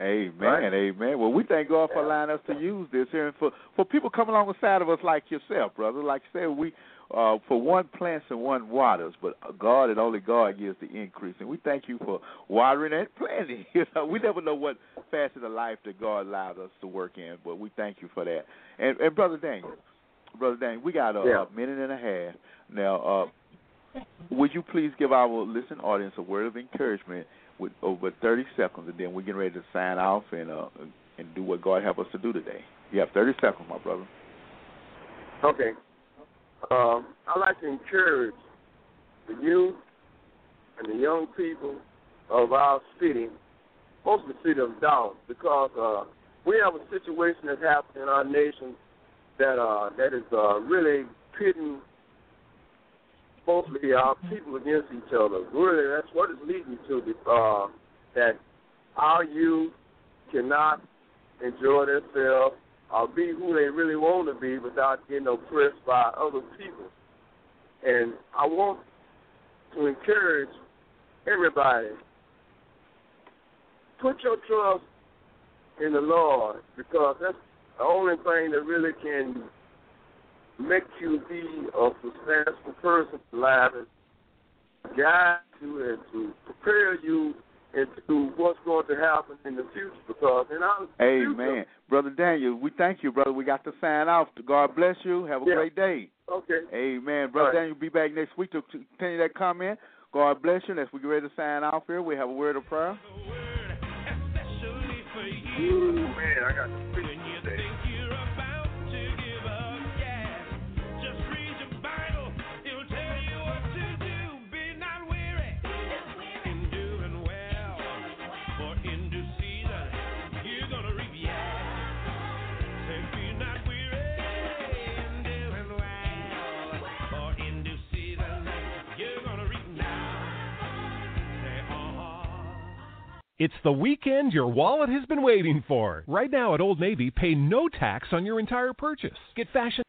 Amen, Right. amen. Well, we thank God for allowing us to use this here and for for people coming alongside of us like yourself, brother. Like you said, we uh, for one plants and one waters, but God and only God gives the increase. And we thank you for watering and planting. You know, we never know what facet of life that God allowed us to work in, but we thank you for that. And, and brother Daniel, brother Daniel, we got a, Yeah. a minute and a half now. Uh, would you please give our listening audience a word of encouragement with over 30 seconds, and then we're getting ready to sign off and uh, and do what God help us to do today. You have 30 seconds, my brother. Okay. Um, I like to encourage the youth and the young people of our city, mostly the city of Dallas, because uh, we have a situation that's happening in our nation that uh, that is uh, really pitting mostly our people against each other. Really, that's what it's leading to. Uh, that our youth cannot enjoy themselves or be who they really want to be without getting oppressed by other people. And I want to encourage everybody put your trust in the Lord because that's the only thing that really can make you be a successful person in life guide you and to prepare you into what's going to happen in the future because in our Amen. future, Brother Daniel, we thank you, brother. We got to sign off. God bless you. Have a Yeah. great day. okay. Amen. Brother All right. Daniel, be back next week to to continue that comment. God bless you. As we get ready to sign off here, we have a word of prayer. Especially for you. Ooh, man, I got to It's the weekend your wallet has been waiting for. Right now at Old Navy, pay no tax on your entire purchase. Get fashion